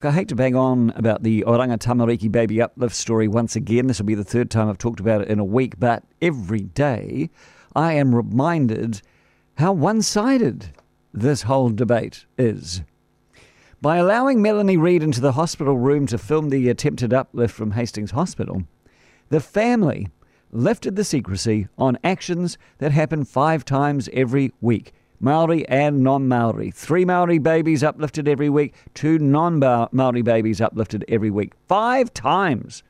I hate to bang on about the Oranga Tamariki baby uplift story once again. This will be the third time I've talked about it in a week, but every day I am reminded how one sided this whole debate is. By allowing Melanie Reid into the hospital room to film the attempted uplift from Hastings Hospital, the family lifted the secrecy on actions that happen five times every week Maori and non Maori. Three Maori babies uplifted every week, two non Maori babies uplifted every week. Five times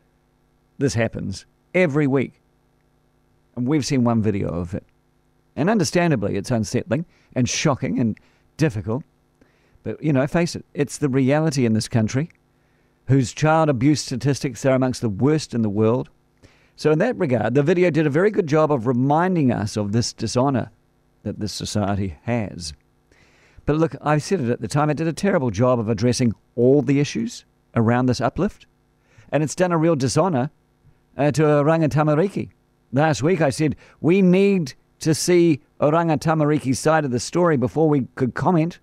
this happens every week. And we've seen one video of it. And understandably, it's unsettling and shocking and difficult. But, you know, face it, it's the reality in this country, whose child abuse statistics are amongst the worst in the world. So, in that regard, the video did a very good job of reminding us of this dishonour that this society has. But look, I said it at the time, it did a terrible job of addressing all the issues around this uplift. And it's done a real dishonour uh, to Oranga Tamariki. Last week I said we need to see Oranga Tamariki's side of the story before we could comment.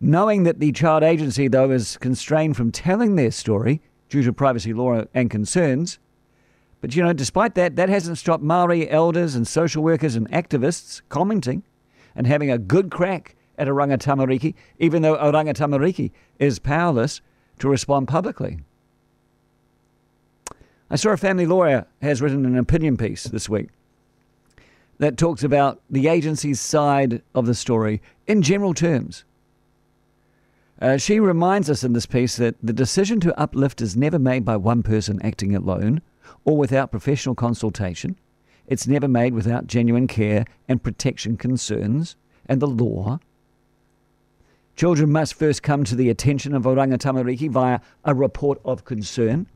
Knowing that the child agency, though, is constrained from telling their story due to privacy law and concerns, but you know, despite that, that hasn't stopped Maori elders and social workers and activists commenting and having a good crack at Oranga Tamariki, even though Oranga Tamariki is powerless to respond publicly. I saw a family lawyer has written an opinion piece this week that talks about the agency's side of the story in general terms. Uh, she reminds us in this piece that the decision to uplift is never made by one person acting alone or without professional consultation. It's never made without genuine care and protection concerns and the law. Children must first come to the attention of Oranga Tamariki via a report of concern.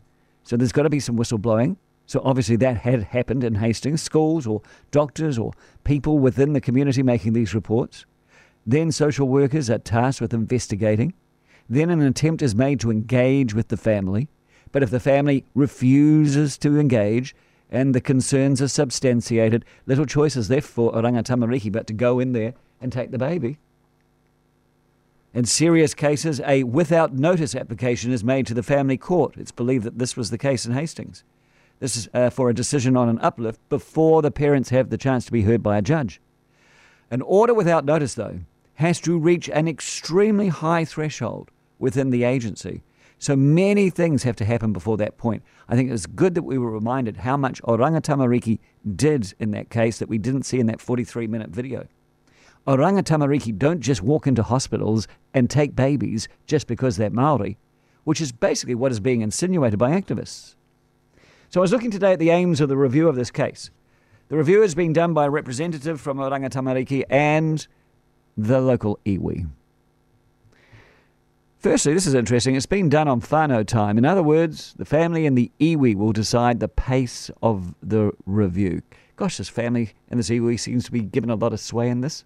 So there's got to be some whistleblowing. So obviously that had happened in Hastings, schools or doctors or people within the community making these reports. Then social workers are tasked with investigating. Then an attempt is made to engage with the family. But if the family refuses to engage and the concerns are substantiated, little choice is left for Oranga Tamariki but to go in there and take the baby. In serious cases, a without notice application is made to the family court. It's believed that this was the case in Hastings. This is uh, for a decision on an uplift before the parents have the chance to be heard by a judge. An order without notice, though, has to reach an extremely high threshold within the agency so many things have to happen before that point. I think it was good that we were reminded how much Oranga Tamariki did in that case that we didn't see in that 43 minute video. Oranga Tamariki don't just walk into hospitals and take babies just because they're Maori, which is basically what is being insinuated by activists. So I was looking today at the aims of the review of this case. The review is being done by a representative from Oranga Tamariki and the local iwi. Firstly, this is interesting. It's been done on whānau time. In other words, the family and the iwi will decide the pace of the review. Gosh, this family and this iwi seems to be given a lot of sway in this.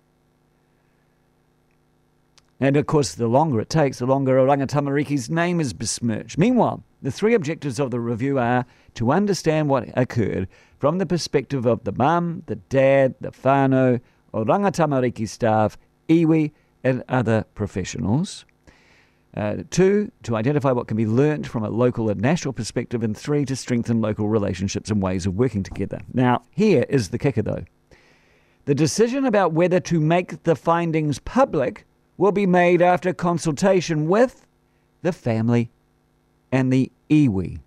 And of course, the longer it takes, the longer Oranga Tamariki's name is besmirched. Meanwhile, the three objectives of the review are to understand what occurred from the perspective of the mum, the dad, the whānau, Oranga Tamariki staff, iwi, and other professionals. Uh, two, to identify what can be learnt from a local and national perspective. And three, to strengthen local relationships and ways of working together. Now, here is the kicker though. The decision about whether to make the findings public will be made after consultation with the family and the iwi.